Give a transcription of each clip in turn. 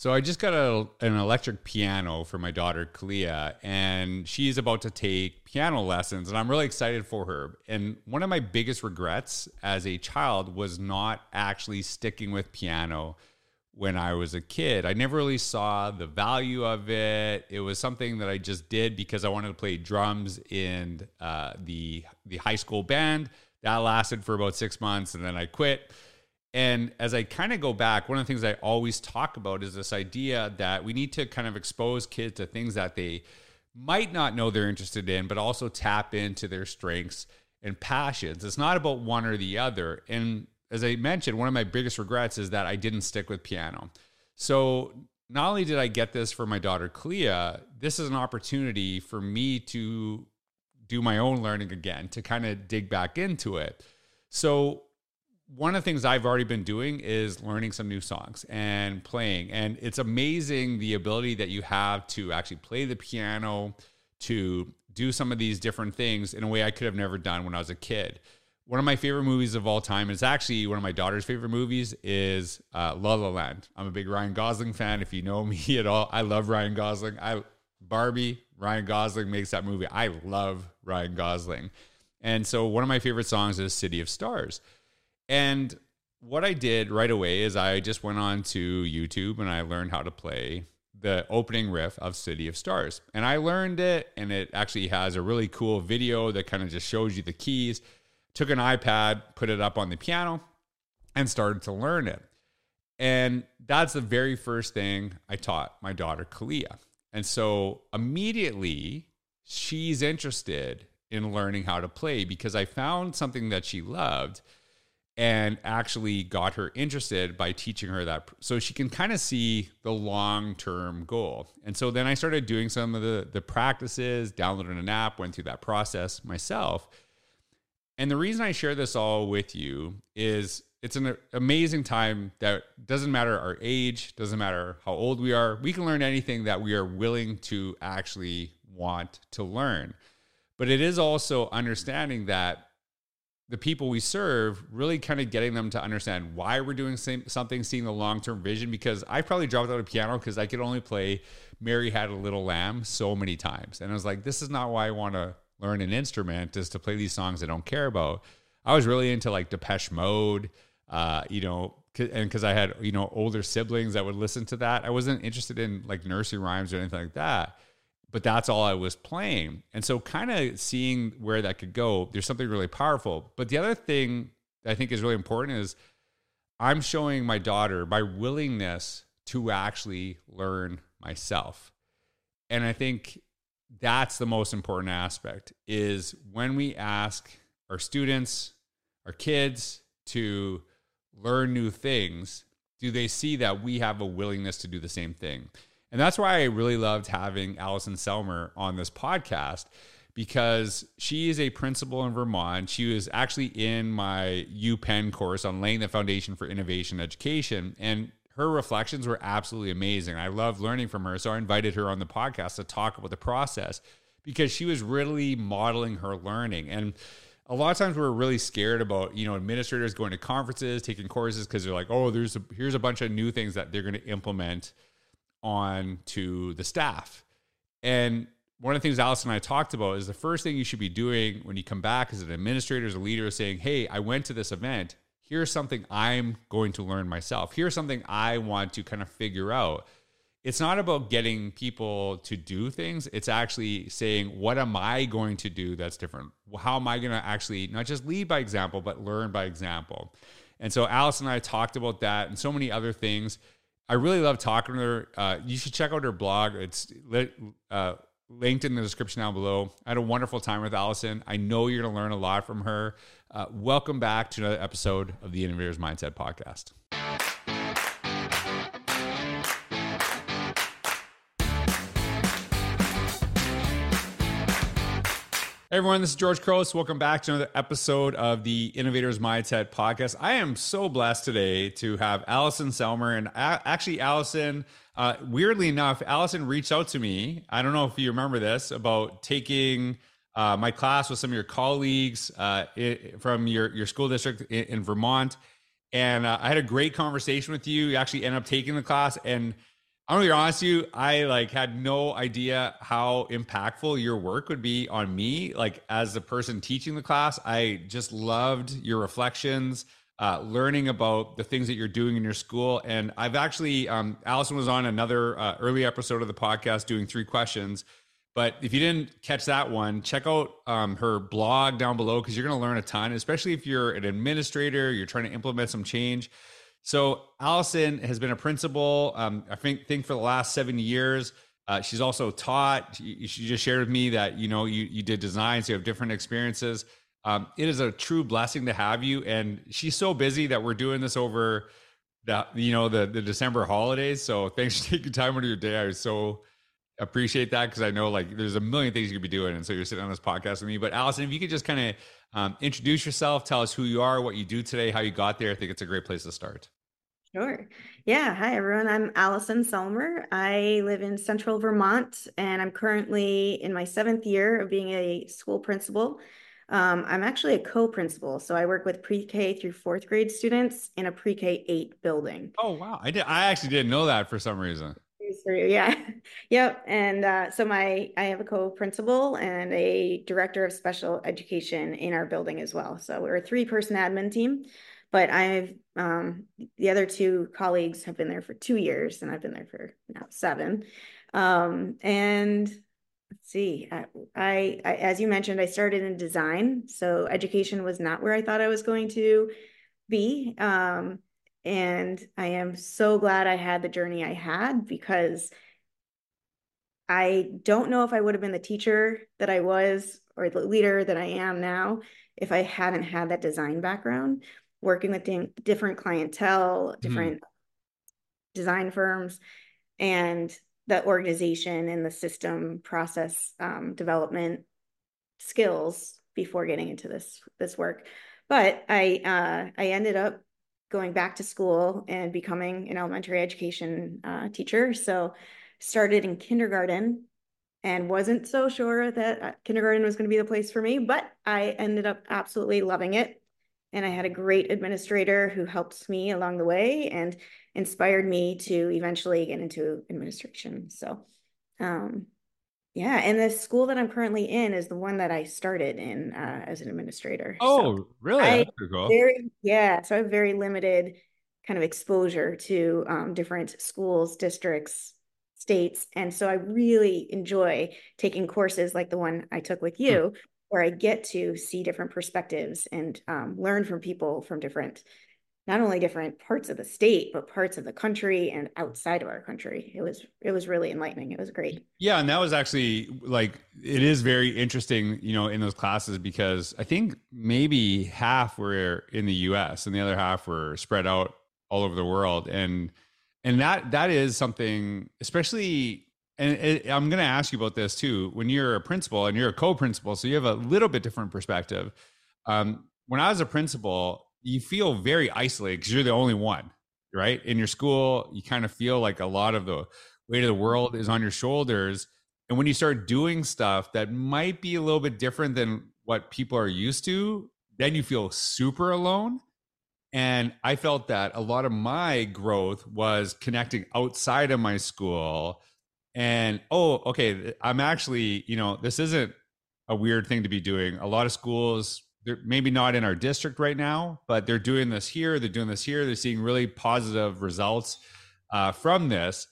So I just got a, an electric piano for my daughter Kallea, and she's about to take piano lessons, and I'm really excited for her. And one of my biggest regrets as a child was not actually sticking with piano when I was a kid. I never really saw the value of it. It was something that I just did because I wanted to play drums in uh, the the high school band. That lasted for about six months, and then I quit and as I kind of go back, one of the things I always talk about is this idea that we need to kind of expose kids to things that they might not know they're interested in, but also tap into their strengths and passions. It's not about one or the other. And as I mentioned, one of my biggest regrets is that I didn't stick with piano. So not only did I get this for my daughter Kallea, this is an opportunity for me to do my own learning again, to kind of dig back into it. So one of the things I've already been doing is learning some new songs and playing. And it's amazing the ability that you have to actually play the piano, to do some of these different things in a way I could have never done when I was a kid. One of my favorite movies of all time is actually one of my daughter's favorite movies is uh, La La Land. I'm a big Ryan Gosling fan. If you know me at all, I love Ryan Gosling. I Barbie, Ryan Gosling makes that movie. I love Ryan Gosling. And so one of my favorite songs is City of Stars. And what I did right away is I just went on to YouTube and I learned how to play the opening riff of City of Stars. And I learned it, and it actually has a really cool video that kind of just shows you the keys. Took an iPad, put it up on the piano, and started to learn it. And that's the very first thing I taught my daughter, Kallea. And so immediately she's interested in learning how to play because I found something that she loved and actually got her interested by teaching her that so she can kind of see the long-term goal. And so then I started doing some of the the practices, downloaded an app, went through that process myself. And the reason I share this all with you is it's an amazing time that doesn't matter our age, doesn't matter how old we are. We can learn anything that we are willing to actually want to learn. But it is also understanding that the people we serve, really kind of getting them to understand why we're doing something, seeing the long term vision. Because I probably dropped out of piano because I could only play Mary Had a Little Lamb so many times. And I was like, this is not why I want to learn an instrument, is to play these songs I don't care about. I was really into like Depeche Mode, uh, you know, and because I had, you know, older siblings that would listen to that. I wasn't interested in like nursery rhymes or anything like that but that's all I was playing. And so, kind of seeing where that could go, there's something really powerful. But the other thing I think is really important is I'm showing my daughter my willingness to actually learn myself. And I think that's the most important aspect is when we ask our students, our kids to learn new things, do they see that we have a willingness to do the same thing? And that's why I really loved having Alison Celmer on this podcast because she is a principal in Vermont. She was actually in my UPenn course on laying the foundation for innovation education. And her reflections were absolutely amazing. I love learning from her. So I invited her on the podcast to talk about the process because she was really modeling her learning. And a lot of times we're really scared about, you know, administrators going to conferences, taking courses because they're like, oh, there's a, here's a bunch of new things that they're going to implement on to the staff. And one of the things Alison and I talked about is the first thing you should be doing when you come back as an administrator, as a leader, is saying, Hey, I went to this event. Here's something I'm going to learn myself. Here's something I want to kind of figure out. It's not about getting people to do things. It's actually saying, What am I going to do that's different? How am I going to actually not just lead by example, but learn by example? And so Alison and I talked about that and so many other things. I really love talking to her. Uh, you should check out her blog. It's uh, linked in the description down below. I had a wonderful time with Alison. I know you're going to learn a lot from her. Uh, welcome back to another episode of the Innovators Mindset Podcast. Everyone, this is George Couros. Welcome back to another episode of the Innovators Mindset podcast. I am so blessed today to have Alison Celmer. And actually, Alison, uh, weirdly enough, Alison reached out to me. I don't know if you remember this about taking uh, my class with some of your colleagues uh, it, from your, your school district in, in Vermont. And uh, I had a great conversation with you. You actually ended up taking the class. And I'm gonna be honest with you. I like had no idea how impactful your work would be on me. Like as the person teaching the class, I just loved your reflections, uh, learning about the things that you're doing in your school. And I've actually, um, Alison was on another uh, early episode of the podcast doing three questions. But if you didn't catch that one, check out um, her blog down below because you're going to learn a ton, especially if you're an administrator, you're trying to implement some change. So Alison has been a principal, um, I think, think for the last seven years. Uh, she's also taught. She, she, just shared with me that you know you you did design, so you have different experiences. Um, it is a true blessing to have you, and she's so busy that we're doing this over the you know the the December holidays. So thanks for taking time out of your day. I so appreciate that because I know like there's a million things you could be doing, and so you're sitting on this podcast with me. But Alison, if you could just kind of um, introduce yourself, tell us who you are, what you do today, how you got there. I think it's a great place to start. Sure. Yeah. Hi, everyone. I'm Alison Celmer. I live in central Vermont, and I'm currently in my seventh year of being a school principal. Um, I'm actually a co-principal, so I work with pre-K through fourth grade students in a pre-K eight building. Oh wow! I did. I actually didn't know that for some reason for you. Yeah. yep. And uh, so my I have a co-principal and a director of special education in our building as well. So we're a three-person admin team, but I've um, the other two colleagues have been there for two years, and I've been there for now seven. Um, and let's see, I, I, I as you mentioned, I started in design, so education was not where I thought I was going to be. Um, and I am so glad I had the journey I had because I don't know if I would have been the teacher that I was or the leader that I am now if I hadn't had that design background, working with different clientele, mm-hmm. different mm. design firms, and the organization and the system process um, development skills before getting into this this work. But I uh, I ended up going back to school and becoming an elementary education uh, teacher. So started in kindergarten and wasn't so sure that uh, kindergarten was going to be the place for me, but I ended up absolutely loving it. And I had a great administrator who helped me along the way and inspired me to eventually get into administration. So um, yeah, and the school that I'm currently in is the one that I started in uh, as an administrator. Oh, so really? Cool. Very, yeah. So I have very limited kind of exposure to um, different schools, districts, states, and so I really enjoy taking courses like the one I took with hmm. you, hmm. where I get to see different perspectives and um, learn from people from different not only different parts of the state but parts of the country and outside of our country. It was it was really enlightening. It was great. Yeah and that was actually like it is very interesting you know in those classes because i think maybe half were in the us and the other half were spread out all over the world. And and that that is something especially and it, i'm going to ask you about this too. When you're a principal and you're a co-principal so you have a little bit different perspective. Um, when i was a principal you feel very isolated because you're the only one, right? In your school, you kind of feel like a lot of the weight of the world is on your shoulders. And when you start doing stuff that might be a little bit different than what people are used to, then you feel super alone. And I felt that a lot of my growth was connecting outside of my school. And oh, okay, I'm actually, you know, this isn't a weird thing to be doing. A lot of schools they're maybe not in our district right now, but they're doing this here. They're doing this here. They're seeing really positive results uh, from this.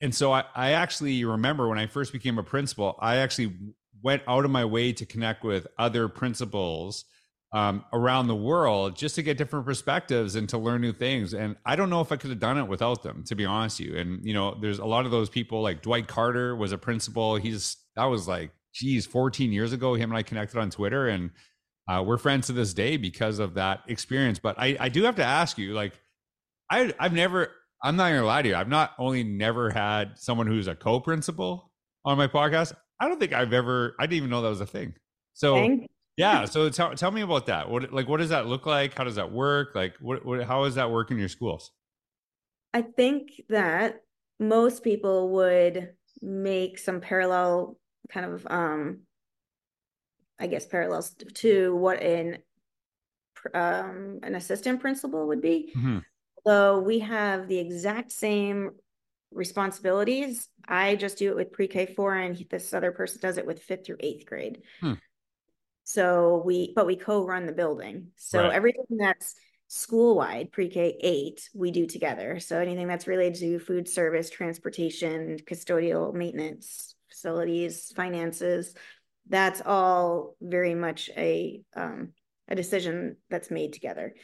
And so I, I actually remember when I first became a principal, I actually went out of my way to connect with other principals um, around the world just to get different perspectives and to learn new things. And I don't know if I could have done it without them, to be honest with you. And you know, there's a lot of those people like Dwight Carter was a principal. He's that was like, geez, 14 years ago. Him and I connected on Twitter, and uh, we're friends to this day because of that experience. But I, I do have to ask you, like, I, I've never, I'm not gonna lie to you, I've not only never had someone who's a co-principal on my podcast. I don't think I've ever, I didn't even know that was a thing. So yeah, so tell tell me about that. What like what does that look like? How does that work? Like what, what how does that work in your schools? I think that most people would make some parallel kind of um I guess parallels to what an um, an assistant principal would be. Mm-hmm. So we have the exact same responsibilities, I just do it with pre-K four, and this other person does it with fifth through eighth grade. Hmm. So we, but we co-run the building. So right. everything that's school-wide pre-K eight, we do together. So anything that's related to food service, transportation, custodial maintenance, facilities, finances, that's all very much a um, a decision that's made together.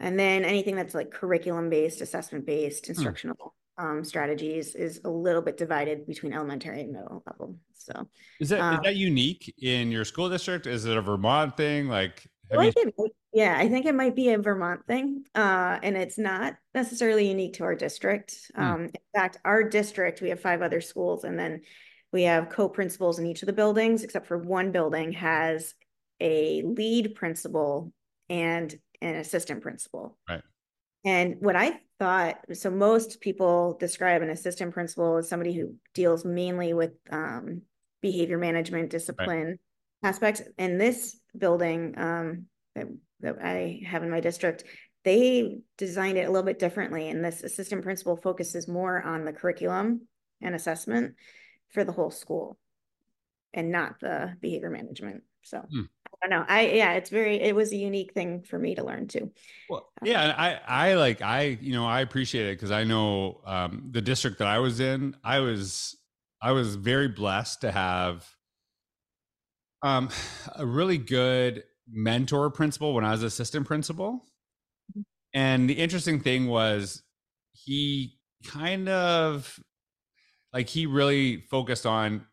And then anything that's like curriculum based, assessment based, hmm. instructional um, strategies is a little bit divided between elementary and middle level. So is that um, is that unique in your school district? Is it a Vermont thing? Like, well, you... I yeah, I think it might be a Vermont thing, uh, and it's not necessarily unique to our district. Hmm. Um, in fact, our district we have five other schools, and then we have co-principals in each of the buildings, except for one building has a lead principal and an assistant principal. Right. And what I thought, so most people describe an assistant principal as somebody who deals mainly with um, behavior management, discipline right. aspects. In this building um, that, that I have in my district, they designed it a little bit differently. And this assistant principal focuses more on the curriculum and assessment for the whole school and not the behavior management. So hmm. I don't know. I yeah, it's very it was a unique thing for me to learn too. Well, yeah, I I like I you know I appreciate it because I know um, the district that I was in. I was I was very blessed to have um, a really good mentor principal when I was assistant principal. Mm-hmm. And the interesting thing was he kind of like he really focused on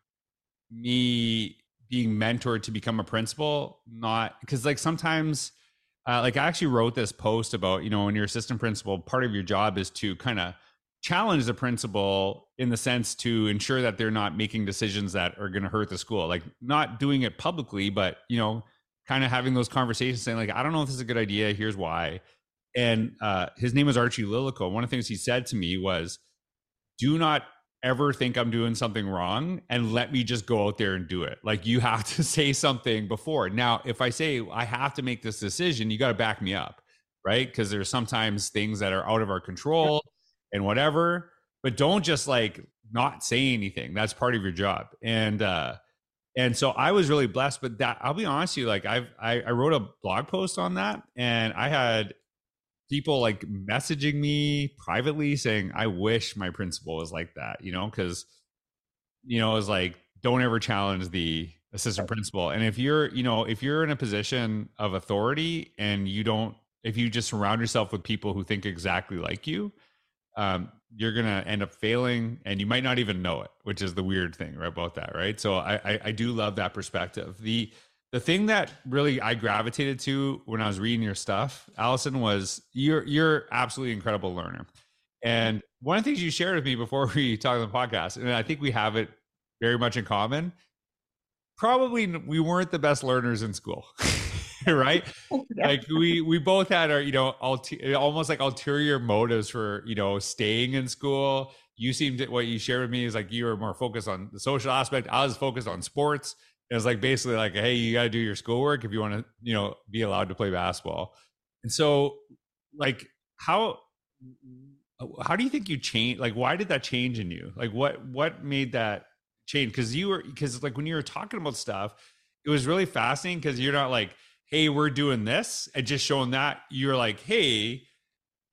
me being mentored to become a principal, not because like sometimes uh, like I actually wrote this post about, you know, when you're assistant principal, part of your job is to kind of challenge the principal in the sense to ensure that they're not making decisions that are going to hurt the school. Like not doing it publicly, but you know, kind of having those conversations saying like, I don't know if this is a good idea. Here's why. And uh, his name was Archie Lillico. One of the things he said to me was, do not ever think I'm doing something wrong and let me just go out there and do it. Like you have to say something before. Now, if I say I have to make this decision, you got to back me up, right? Because there's sometimes things that are out of our control and whatever, but don't just like not say anything. That's part of your job. And uh and so I was really blessed, but that I'll be honest with you, like I've I, I wrote a blog post on that and I had people like messaging me privately saying, I wish my principal was like that, you know, because, you know, it was like, don't ever challenge the assistant principal. And if you're, you know, if you're in a position of authority and you don't, if you just surround yourself with people who think exactly like you, um, you're gonna end up failing and you might not even know it, which is the weird thing right, about that, right? So I, I, I do love that perspective. The the thing that really I gravitated to when I was reading your stuff, Alison, was you're you're absolutely incredible learner. And one of the things you shared with me before we talked on the podcast, and I think we have it very much in common. Probably we weren't the best learners in school, right? Oh, yeah. Like we we both had our you know ulti- almost like ulterior motives for you know staying in school. You seemed what you shared with me is like you were more focused on the social aspect. I was focused on sports it was like basically like, hey, you got to do your schoolwork if you want to, you know, be allowed to play basketball. And so, like, how how do you think you change? Like, why did that change in you? Like, what what made that change? Because you were because like when you were talking about stuff, it was really fascinating because you're not like, hey, we're doing this and just showing that. You're like, hey,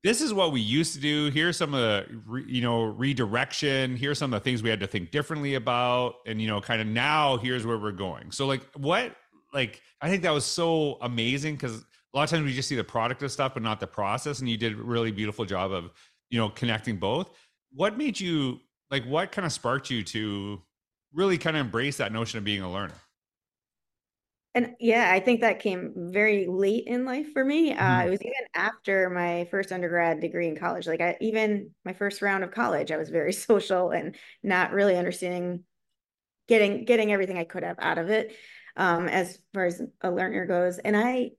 this is what we used to do. Here's some of the, you know, redirection. Here's some of the things we had to think differently about. And, you know, kind of now here's where we're going. So, like, what, like, I think that was so amazing because a lot of times we just see the product of stuff, but not the process. And you did a really beautiful job of, you know, connecting both. What made you, like, what kind of sparked you to really kind of embrace that notion of being a learner? And yeah, I think that came very late in life for me. Uh, mm. It was even after my first undergrad degree in college. Like I, even my first round of college, I was very social and not really understanding getting getting everything I could have out of it um, as far as a learner goes. And I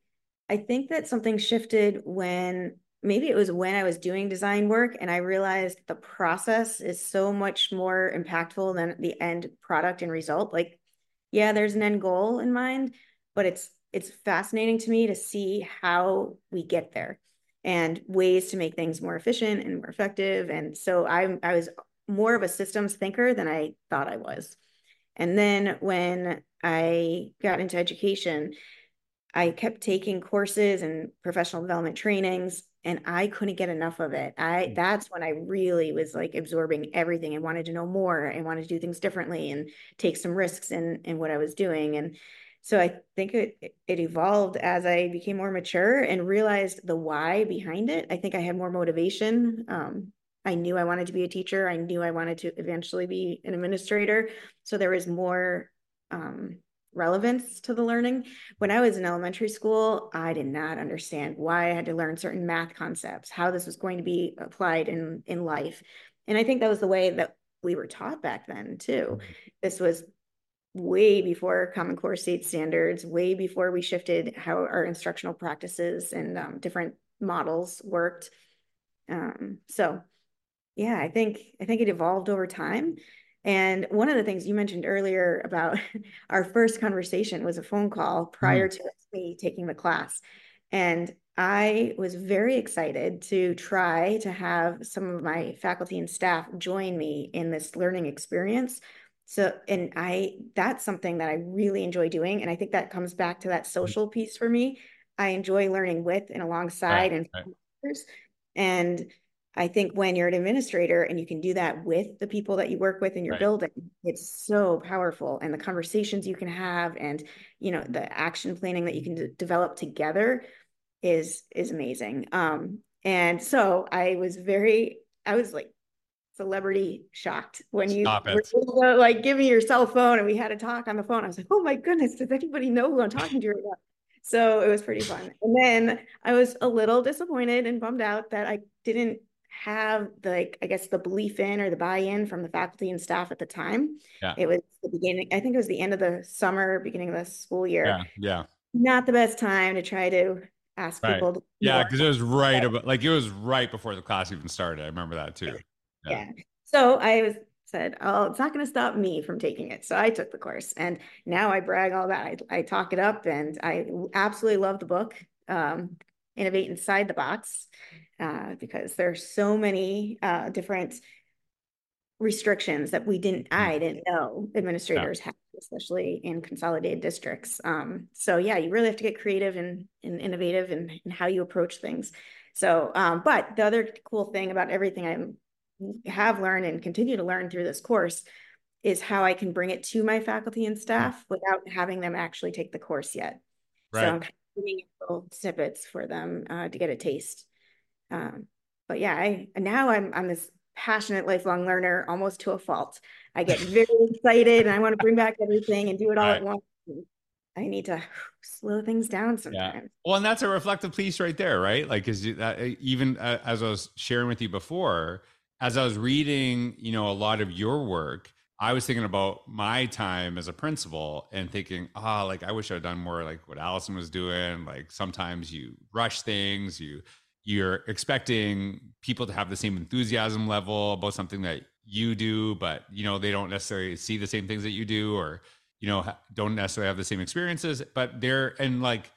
I think that something shifted when maybe it was when I was doing design work and I realized the process is so much more impactful than the end product and result. Like yeah, there's an end goal in mind, but it's it's fascinating to me to see how we get there and ways to make things more efficient and more effective. And so I I was more of a systems thinker than I thought I was. And then when I got into education, I kept taking courses and professional development trainings and I couldn't get enough of it. I mm. that's when I really was like absorbing everything and wanted to know more and wanted to do things differently and take some risks in in what I was doing. And so I think it it evolved as I became more mature and realized the why behind it. I think I had more motivation. Um, I knew I wanted to be a teacher. I knew I wanted to eventually be an administrator. So there was more um, relevance to the learning. When I was in elementary school, I did not understand why I had to learn certain math concepts, how this was going to be applied in in life. And I think that was the way that we were taught back then too. Mm-hmm. This was way before Common Core state standards, way before we shifted how our instructional practices and um, different models worked. Um, so yeah, I think I think it evolved over time. And one of the things you mentioned earlier about our first conversation was a phone call prior mm. to me taking the class. And I was very excited to try to have some of my faculty and staff join me in this learning experience. So, and I, that's something that I really enjoy doing. And I think that comes back to that mm. social piece for me. I enjoy learning with and alongside right, and right. and I think when you're an administrator and you can do that with the people that you work with in your right. building, it's so powerful. And the conversations you can have and, you know, the action planning that you can d- develop together is, is amazing. Um, and so I was very, I was like celebrity shocked when you were like give me your cell phone and we had a talk on the phone. I was like, oh my goodness, does anybody know who I'm talking to right now? So it was pretty fun. And then I was a little disappointed and bummed out that I didn't have the like I guess the belief in or the buy-in from the faculty and staff at the time. Yeah. It was the beginning, I think it was the end of the summer, beginning of the school year. Yeah. Yeah. Not the best time to try to ask right. people. To yeah, because it was right about like it was right before the class even started. I remember that too. Yeah. yeah. So I was said, oh, it's not going to stop me from taking it. So I took the course and now I brag all that. I, I talk it up and I absolutely love the book, um, Innovate Inside the Box uh, because there's so many uh, different restrictions that we didn't mm. I didn't know administrators yeah. have, especially in consolidated districts. Um, so yeah, you really have to get creative and, and innovative in, in how you approach things. So, um, but the other cool thing about everything I have learned and continue to learn through this course is how I can bring it to my faculty and staff without having them actually take the course yet. Right. So I'm giving little snippets for them uh, to get a taste. Um, but yeah, I now I'm I'm this passionate lifelong learner almost to a fault. I get very excited and I want to bring back everything and do it all, all right. at once. I need to slow things down sometimes. Yeah. Well, and that's a reflective piece right there, right? Like, is because even uh, as I was sharing with you before, as I was reading, you know, a lot of your work, I was thinking about my time as a principal and thinking, ah, oh, like I wish I'd done more like what Alison was doing. Like sometimes you rush things, you you're expecting people to have the same enthusiasm level about something that you do but you know they don't necessarily see the same things that you do or you know don't necessarily have the same experiences but they're and like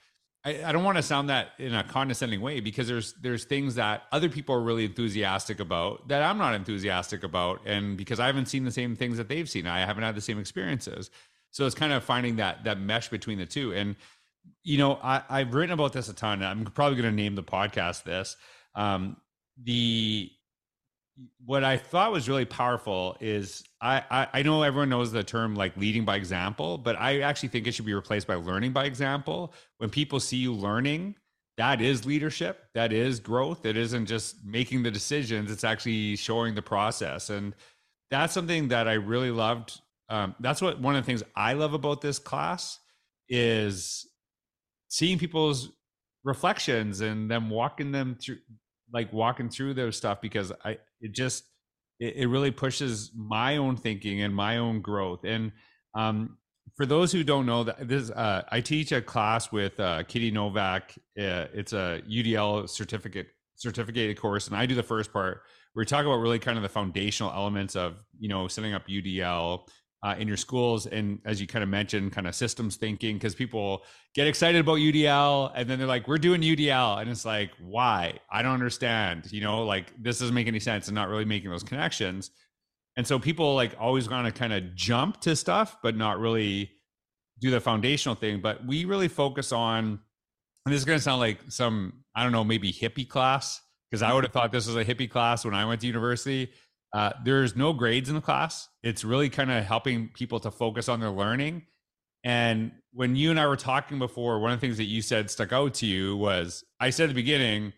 I, I don't want to sound that in a condescending way because there's there's things that other people are really enthusiastic about that I'm not enthusiastic about and because I haven't seen the same things that they've seen I haven't had the same experiences so it's kind of finding that that mesh between the two and you know, I, I've written about this a ton. I'm probably going to name the podcast this. Um, the what I thought was really powerful is I, I, I know everyone knows the term like leading by example, but I actually think it should be replaced by learning by example. When people see you learning, that is leadership, that is growth. It isn't just making the decisions; it's actually showing the process, and that's something that I really loved. Um, that's what one of the things I love about this class is seeing people's reflections and them walking them through like walking through those stuff because i it just it, it really pushes my own thinking and my own growth. And um for those who don't know that this uh, i teach a class with uh, Katie Novak uh, it's a udl certificate certificated course and i do the first part where we talk about really kind of the foundational elements of you know setting up udl uh, in your schools and as you kind of mentioned kind of systems thinking because people get excited about udl and then they're like we're doing udl and it's like why i don't understand you know like this doesn't make any sense and not really making those connections And so people like always want to kind of jump to stuff, but not really do the foundational thing. But we really focus on, and this is going to sound like some, I don't know, maybe hippie class, because I would have thought this was a hippie class when I went to university. Uh, there's no grades in the class. It's really kind of helping people to focus on their learning. And when you and I were talking before, one of the things that you said stuck out to you was I said at the beginning,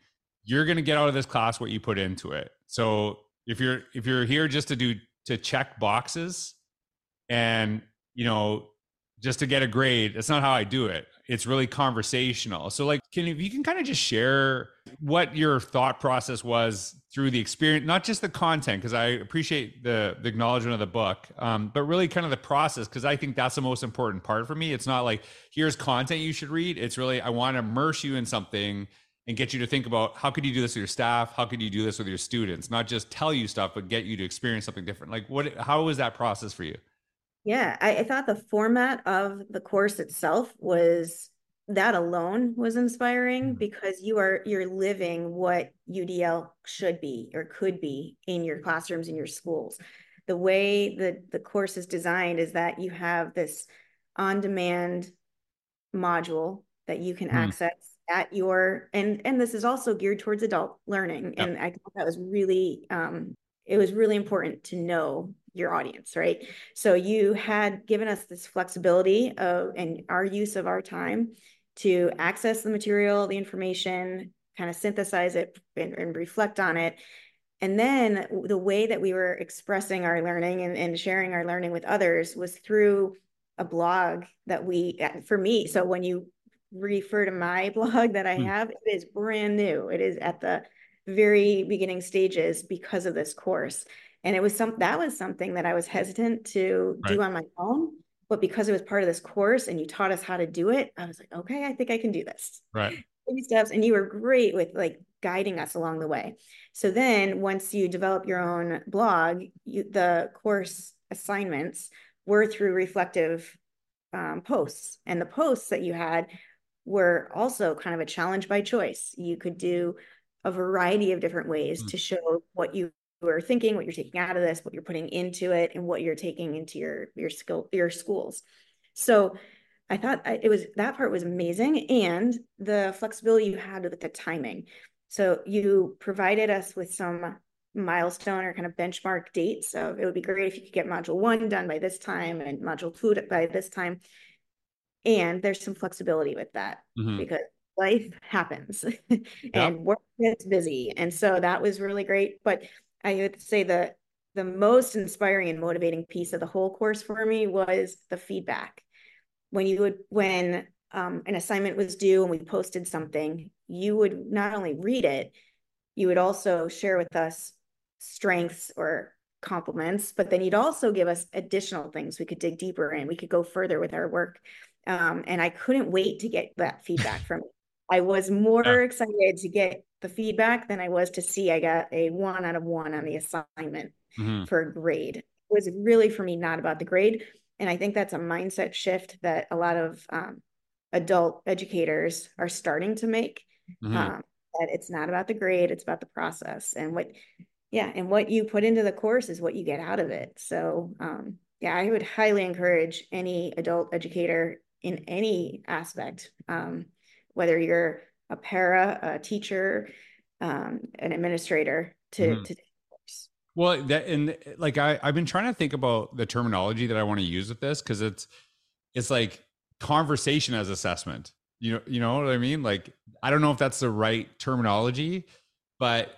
you're going to get out of this class what you put into it. So if you're if you're here just to do to check boxes and you know just to get a grade, that's not how I do it. It's really conversational. So like can if you can kind of just share what your thought process was through the experience, not just the content, because I appreciate the, the acknowledgement of the book, um, but really kind of the process, because I think that's the most important part for me. It's not like here's content you should read. It's really I want to immerse you in something and get you to think about how could you do this with your staff how could you do this with your students not just tell you stuff but get you to experience something different like what how was that process for you yeah I, I thought the format of the course itself was that alone was inspiring mm-hmm. because you are you're living what udl should be or could be in your classrooms in your schools the way that the course is designed is that you have this on demand module that you can mm-hmm. access at your and and this is also geared towards adult learning and i thought that was really um it was really important to know your audience right so you had given us this flexibility of and our use of our time to access the material the information kind of synthesize it and, and reflect on it and then the way that we were expressing our learning and, and sharing our learning with others was through a blog that we for me so when you refer to my blog that I hmm. have, it is brand new. It is at the very beginning stages because of this course. And it was some that was something that I was hesitant to right. do on my own. But because it was part of this course and you taught us how to do it, I was like, okay, I think I can do this. Right. Baby steps. And you were great with like guiding us along the way. So then once you develop your own blog, you, the course assignments were through reflective um, posts. And the posts that you had were also kind of a challenge by choice. You could do a variety of different ways mm-hmm. to show what you were thinking, what you're taking out of this, what you're putting into it, and what you're taking into your your skill your schools. So I thought it was that part was amazing, and the flexibility you had with the timing. So you provided us with some milestone or kind of benchmark dates. So it would be great if you could get module one done by this time and module two by this time and there's some flexibility with that mm-hmm. because life happens and work gets busy and so that was really great but i would say the the most inspiring and motivating piece of the whole course for me was the feedback when you would when um, an assignment was due and we posted something you would not only read it you would also share with us strengths or compliments but then you'd also give us additional things we could dig deeper in we could go further with our work um, and I couldn't wait to get that feedback from. I was more yeah. excited to get the feedback than I was to see I got a one out of one on the assignment mm-hmm. for a grade. It was really for me not about the grade. And I think that's a mindset shift that a lot of um, adult educators are starting to make. Mm-hmm. Um, that it's not about the grade, it's about the process. And what, yeah, and what you put into the course is what you get out of it. So, um, yeah, I would highly encourage any adult educator in any aspect, um, whether you're a para, a teacher, um, an administrator, to, mm-hmm. to well, that and like I I've been trying to think about the terminology that I want to use with this because it's it's like conversation as assessment. You know, you know what I mean? Like I don't know if that's the right terminology, but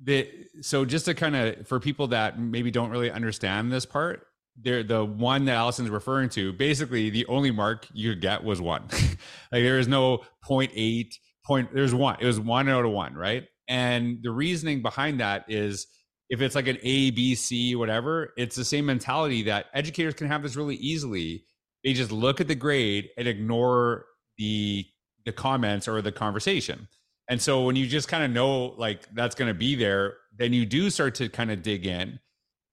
the so just to kind of for people that maybe don't really understand this part, there the one that Alison's referring to, basically the only mark you could get was one. like there is no 0.8 point, there's one. It was one out of one, right? And the reasoning behind that is if it's like an A, B, C, whatever, it's the same mentality that educators can have this really easily. They just look at the grade and ignore the the comments or the conversation. And so when you just kind of know like that's going to be there, then you do start to kind of dig in.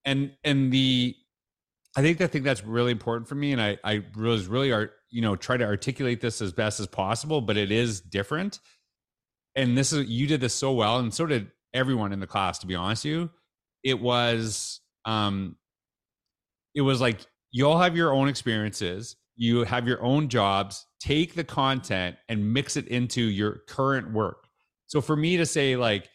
And and the I think I think that's really important for me, and I I was really art you know try to articulate this as best as possible, but it is different. And this is you did this so well, and so did everyone in the class. To be honest, you, it was um it was like you all have your own experiences, you have your own jobs, take the content and mix it into your current work. So for me to say like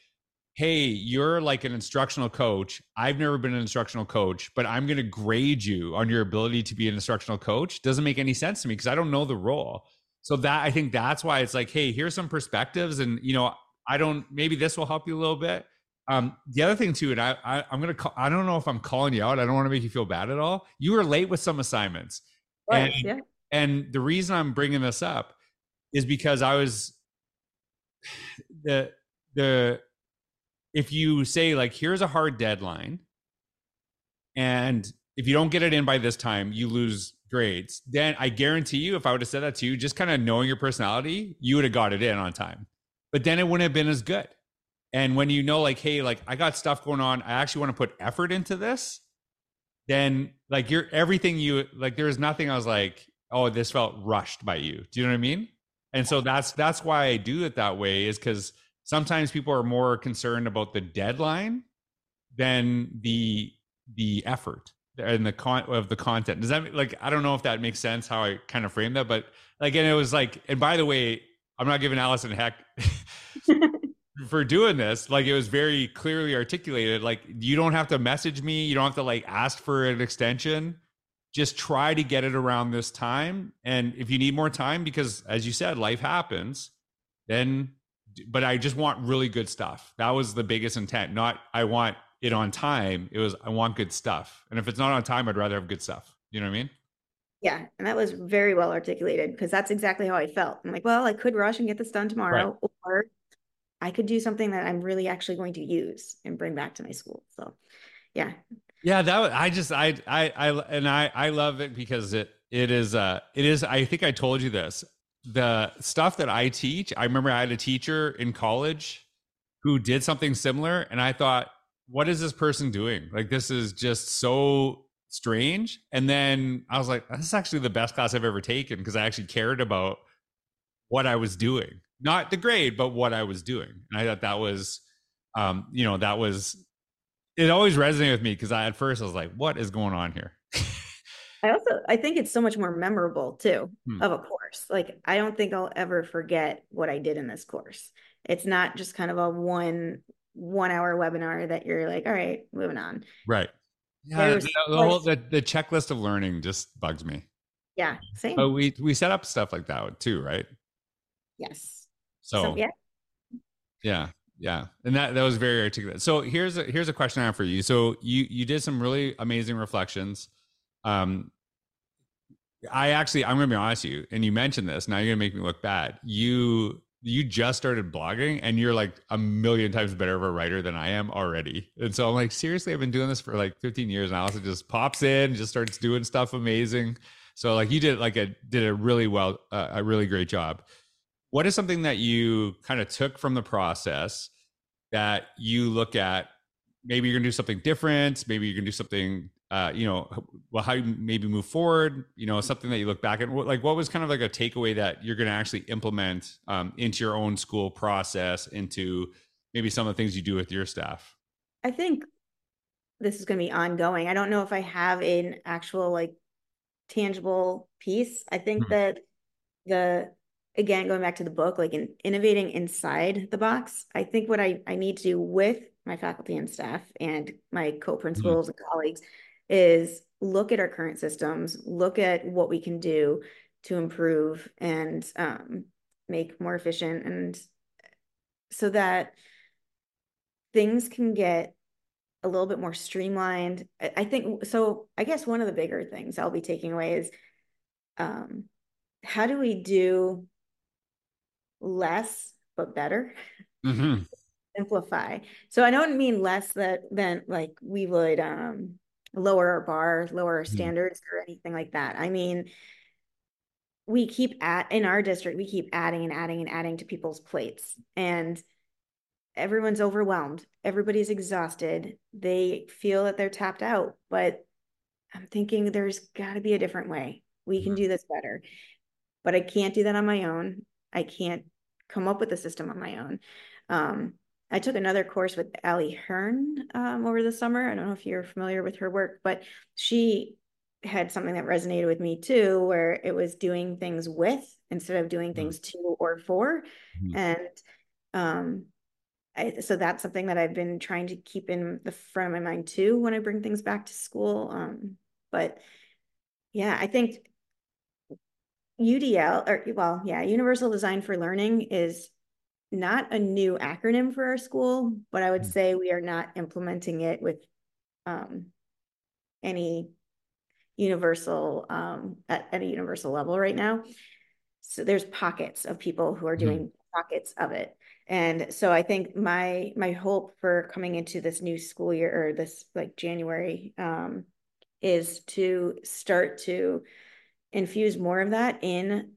hey, you're like an instructional coach. I've never been an instructional coach, but I'm going to grade you on your ability to be an instructional coach doesn't make any sense to me because I don't know the role. So that I think that's why it's like, hey, here's some perspectives, and you know, I don't maybe this will help you a little bit. Um, the other thing too, and I, I am gonna call, I don't know if I'm calling you out. I don't want to make you feel bad at all. You were late with some assignments, right, and yeah. and the reason I'm bringing this up is because I was the the if you say like here's a hard deadline and if you don't get it in by this time you lose grades then i guarantee you if i would have said that to you just kind of knowing your personality you would have got it in on time. But then it wouldn't have been as good. And when you know like hey like i got stuff going on i actually want to put effort into this then like you're everything you like there's nothing i was like oh this felt rushed by you. Do you know what i mean? And so that's that's why i do it that way is because sometimes people are more concerned about the deadline than the the effort and the con of the content. Does that like I don't know if that makes sense how I kind of frame that, but like and it was like and by the way, I'm not giving Alison heck for doing this. Like it was very clearly articulated. Like you don't have to message me, you don't have to like ask for an extension. Just try to get it around this time. And if you need more time, because as you said, life happens, then but I just want really good stuff. That was the biggest intent. Not I want it on time. It was I want good stuff. And if it's not on time, I'd rather have good stuff. You know what I mean? Yeah, and that was very well articulated because that's exactly how I felt. I'm like, well, I could rush and get this done tomorrow, right. or I could do something that I'm really actually going to use and bring back to my school. So, yeah. Yeah, that was, I just I I I and I I love it because it it is uh it is I think I told you this the stuff that I teach, I remember I had a teacher in college who did something similar. And I thought, what is this person doing? Like, this is just so strange. And then I was like, this is actually the best class I've ever taken because I actually cared about what I was doing, not the grade, but what I was doing. And I thought that was, um, you know, that was, it always resonated with me because I, at first I was like, what is going on here? I also I think it's so much more memorable too hmm. of a course. Like I don't think I'll ever forget what I did in this course. It's not just kind of a one one hour webinar that you're like, all right, moving on. Right. Yeah, the, the, whole, the, the checklist of learning just bugs me. Yeah, same. But we we set up stuff like that too, right? Yes. So, so yeah, yeah, yeah, and that that was very articulate. So here's a here's a question I have for you. So you you did some really amazing reflections um, I actually, I'm going to be honest with you, and you mentioned this. Now you're going to make me look bad. You you just started blogging, and you're like a million times better of a writer than I am already. And so I'm like, seriously, I've been doing this for like 15 years, and Alison just pops in, just starts doing stuff amazing. So like you did like a did a really well, uh, a really great job. What is something that you kind of took from the process that you look at? Maybe you're gonna do something different. Maybe you're gonna do something uh, you know, well, how you maybe move forward, you know, something that you look back at, like what was kind of like a takeaway that you're going to actually implement um, into your own school process, into maybe some of the things you do with your staff? I think this is going to be ongoing. I don't know if I have an actual like tangible piece. I think mm-hmm. that the again going back to the book like in innovating inside the box i think what i, I need to do with my faculty and staff and my co-principals mm-hmm. and colleagues is look at our current systems, look at what we can do to improve and um, make more efficient and so that things can get a little bit more streamlined. I think so. I guess one of the bigger things I'll be taking away is um, how do we do less but better? Mm-hmm. Simplify. So I don't mean less that than like we would um, lower our bar, lower our hmm. standards mm. or anything like that. I mean, we keep at in our district, we keep adding and adding and adding to people's plates and everyone's overwhelmed. Everybody's exhausted. They feel that they're tapped out, but I'm thinking there's got to be a different way. We can hmm. do this better. But I can't do that on my own. I can't come up with a system on my own. Um, I took another course with Ali Hearn um, over the summer. I don't know if you're familiar with her work, but she had something that resonated with me too, where it was doing things with instead of doing mm-hmm. things to or for. Mm-hmm. And um, I, so that's something that I've been trying to keep in the front of my mind too when I bring things back to school. Um, but yeah, I think UDL or well, yeah, Universal Design for Learning is not a new acronym for our school, but I would mm-hmm. say we are not implementing it with um, any universal um, at, at, a universal level right now. So there's pockets of people who are mm-hmm. doing mm-hmm. pockets of it. And so I think my my hope for coming into this new school year or this like January um, is to start to infuse more of that in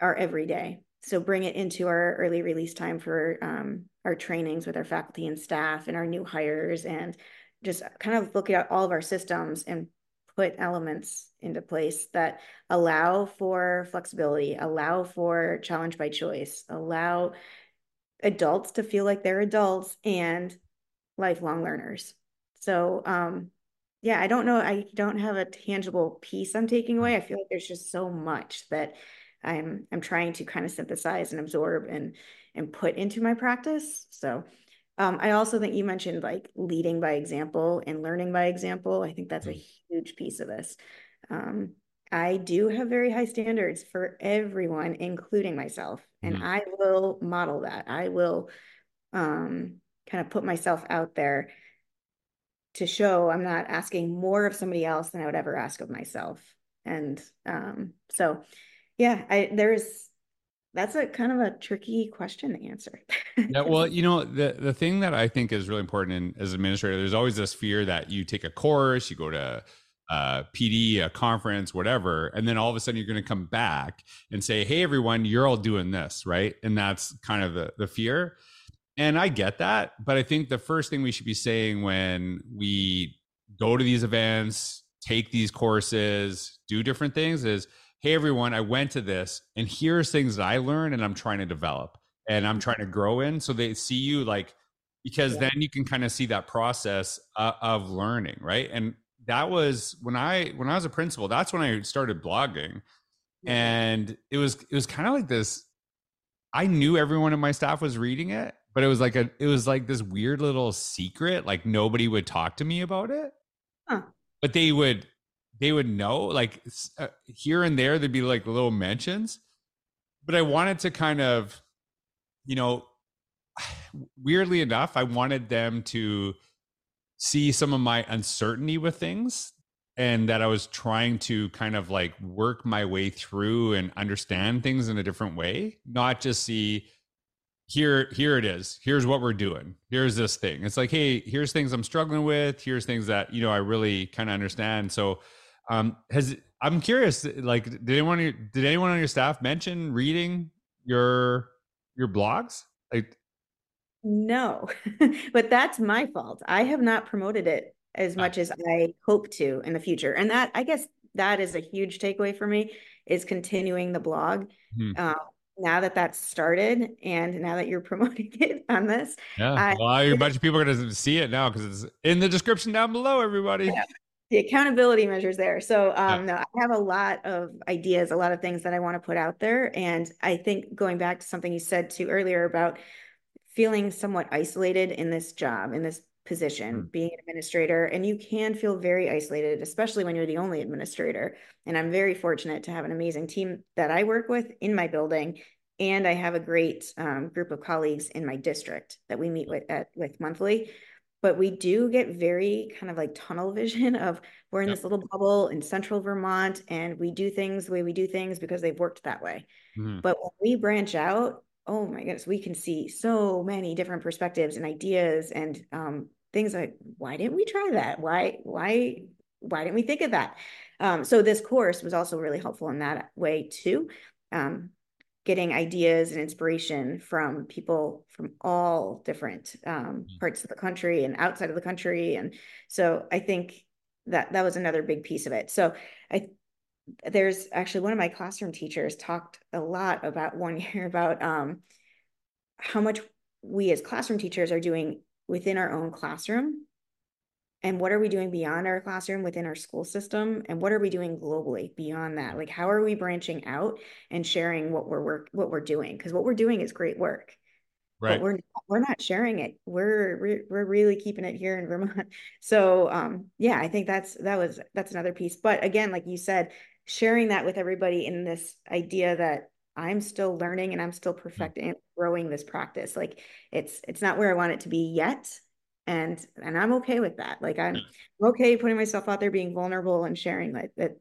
our everyday. So bring it into our early release time for um, our trainings with our faculty and staff and our new hires and just kind of look at all of our systems and put elements into place that allow for flexibility, allow for challenge by choice, allow adults to feel like they're adults and lifelong learners. So, um, yeah, I don't know. I don't have a tangible piece I'm taking away. I feel like there's just so much that I'm I'm trying to kind of synthesize and absorb and and put into my practice. So um, I also think you mentioned like leading by example and learning by example. I think that's a mm. huge piece of this. Um, I do have very high standards for everyone, including myself, and mm. I will model that. I will um, kind of put myself out there to show I'm not asking more of somebody else than I would ever ask of myself. And um, so, yeah, I there's that's a kind of a tricky question to answer. yeah, well, you know, the the thing that I think is really important in, as an administrator, there's always this fear that you take a course, you go to uh, PD, a conference, whatever, and then all of a sudden you're going to come back and say, "Hey, everyone, you're all doing this, right?" And that's kind of the the fear. And I get that, but I think the first thing we should be saying when we go to these events, take these courses, do different things is hey, everyone, I went to this and here's things that I learned and I'm trying to develop and I'm trying to grow in. So they see you like, because yeah. then you can kind of see that process uh, of learning, right? And that was when I when I was a principal. That's when I started blogging, and it was it was kind of like this. I knew everyone in my staff was reading it, but it was like a it was like this weird little secret. Like nobody would talk to me about it, huh. but they would they would know like uh, here and there there'd be like little mentions but i wanted to kind of you know weirdly enough i wanted them to see some of my uncertainty with things and that i was trying to kind of like work my way through and understand things in a different way not just see here here it is. Here's what we're doing. Here's this thing. It's like hey here's things i'm struggling with. Here's things that you know i really kind of understand. So um, has I'm curious, like, did anyone did anyone on your staff mention reading your your blogs? Like, no, but that's my fault. I have not promoted it as ah. much as I hope to in the future, and that I guess that is a huge takeaway for me is continuing the blog. Hmm. Uh, now that that's started and now that you're promoting it on this yeah I, well a bunch of people are going to see it now because it's in the description down below everybody the accountability measures there. So um, yeah. no, I have a lot of ideas, a lot of things that I want to put out there. And I think going back to something you said too earlier about feeling somewhat isolated in this job, in this position, mm. being an administrator, and you can feel very isolated, especially when you're the only administrator. And I'm very fortunate to have an amazing team that I work with in my building. And I have a great um, group of colleagues in my district that we meet with at with monthly but we do get very kind of like tunnel vision of we're in yep. this little bubble in central Vermont and we do things the way we do things because they've worked that way. Mm-hmm. But when we branch out, oh my goodness, we can see so many different perspectives and ideas and um, things like why didn't we try that? Why why why didn't we think of that? Um, so this course was also really helpful in that way too. Um, getting ideas and inspiration from people from all different um, mm. parts of the country and outside of the country. And so i think that that was another big piece of it. So i there's actually one of my classroom teachers talked a lot about one year about um, how much we as classroom teachers are doing within our own classroom and what are we doing beyond our classroom within our school system? And what are we doing globally beyond that? Like how are we branching out and sharing what we're work what we're doing? Because what we're doing is great work right. but we're we're not sharing it. We're we're, we're really keeping it here in vermont. So um yeah i think that's that was that's another piece. But again like you said sharing that with everybody in this idea that i'm still learning and i'm still perfecting and growing this practice like it's it's not where i want it to be yet and and i'm okay with that. Like i'm okay putting myself out there being vulnerable and sharing that that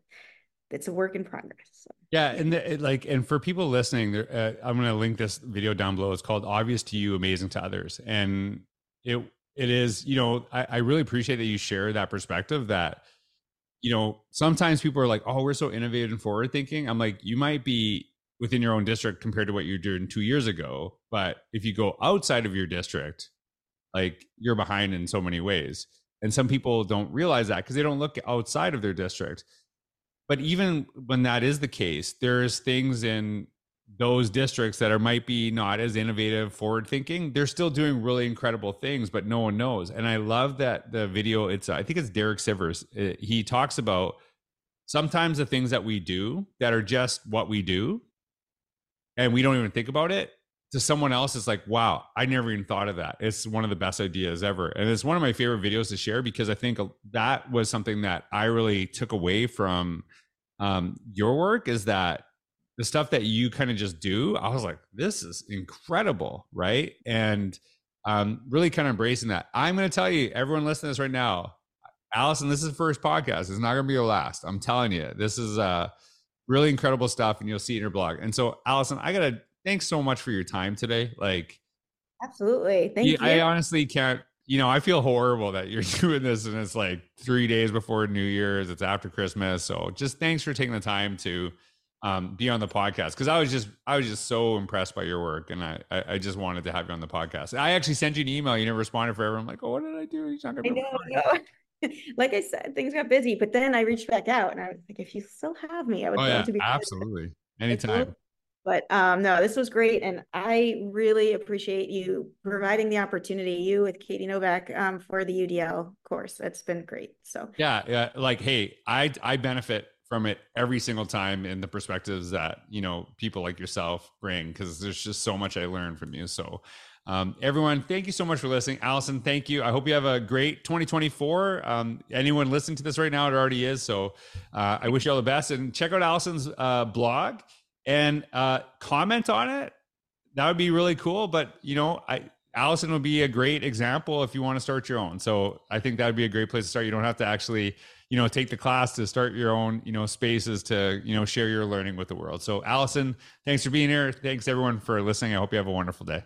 it's a work in progress so. yeah and the, it, like and for people listening uh, i'm going to link this video down below. It's called obvious to you amazing to others. And it it is you know I, I really appreciate that you share that perspective that you know sometimes people are like oh we're so innovative and forward thinking i'm like you might be within your own district compared to what you're doing two years ago but if you go outside of your district like you're behind in so many ways and some people don't realize that because they don't look outside of their district. But even when that is the case there's things in those districts that are might be not as innovative forward thinking they're still doing really incredible things but no one knows and i love that the video it's i think it's derek sivers uh, he talks about sometimes the things that we do that are just what we do and we don't even think about it to someone else it's like wow i never even thought of that. It's one of the best ideas ever. And it's one of my favorite videos to share because i think that was something that i really took away from um, your work is that the stuff that you kind of just do i was like this is incredible right? And um, really kind of embracing that. I'm going to tell you everyone listening to this right now Alison this is the first podcast. It's not going to be your last. I'm telling you this is uh really incredible stuff and you'll see it in your blog. And so Alison i gotta thanks so much for your time today. Like, absolutely. Thank you. I honestly can't. You know, I feel horrible that you're doing this, and it's like three days before New Year's. It's after Christmas, so just thanks for taking the time to um, be on the podcast because I was just I was just so impressed by your work, and I, I, I just wanted to have you on the podcast. I actually sent you an email. You never responded forever. I'm like, oh, what did I do? He's not gonna. I know, like I said, things got busy, but then I reached back out, and I was like, if you still have me, I would oh, love yeah, to be absolutely anytime. But um, no, this was great. And I really appreciate you providing the opportunity, you with Katie Novak um, for the UDL course. That's been great. So yeah, yeah. Like, hey, I I benefit from it every single time in the perspectives that, you know, people like yourself bring, because there's just so much I learn from you. So um, everyone, thank you so much for listening. Alison, thank you. I hope you have a great 2024. Um, anyone listening to this right now, it already is. So uh, I wish you all the best and check out Alison's uh, blog and uh, comment on it. That would be really cool. But you know, I Alison would be a great example if you want to start your own. So I think that would be a great place to start. You don't have to actually, you know, take the class to start your own, you know, spaces to, you know, share your learning with the world. So Alison, thanks for being here. Thanks everyone for listening. I hope you have a wonderful day.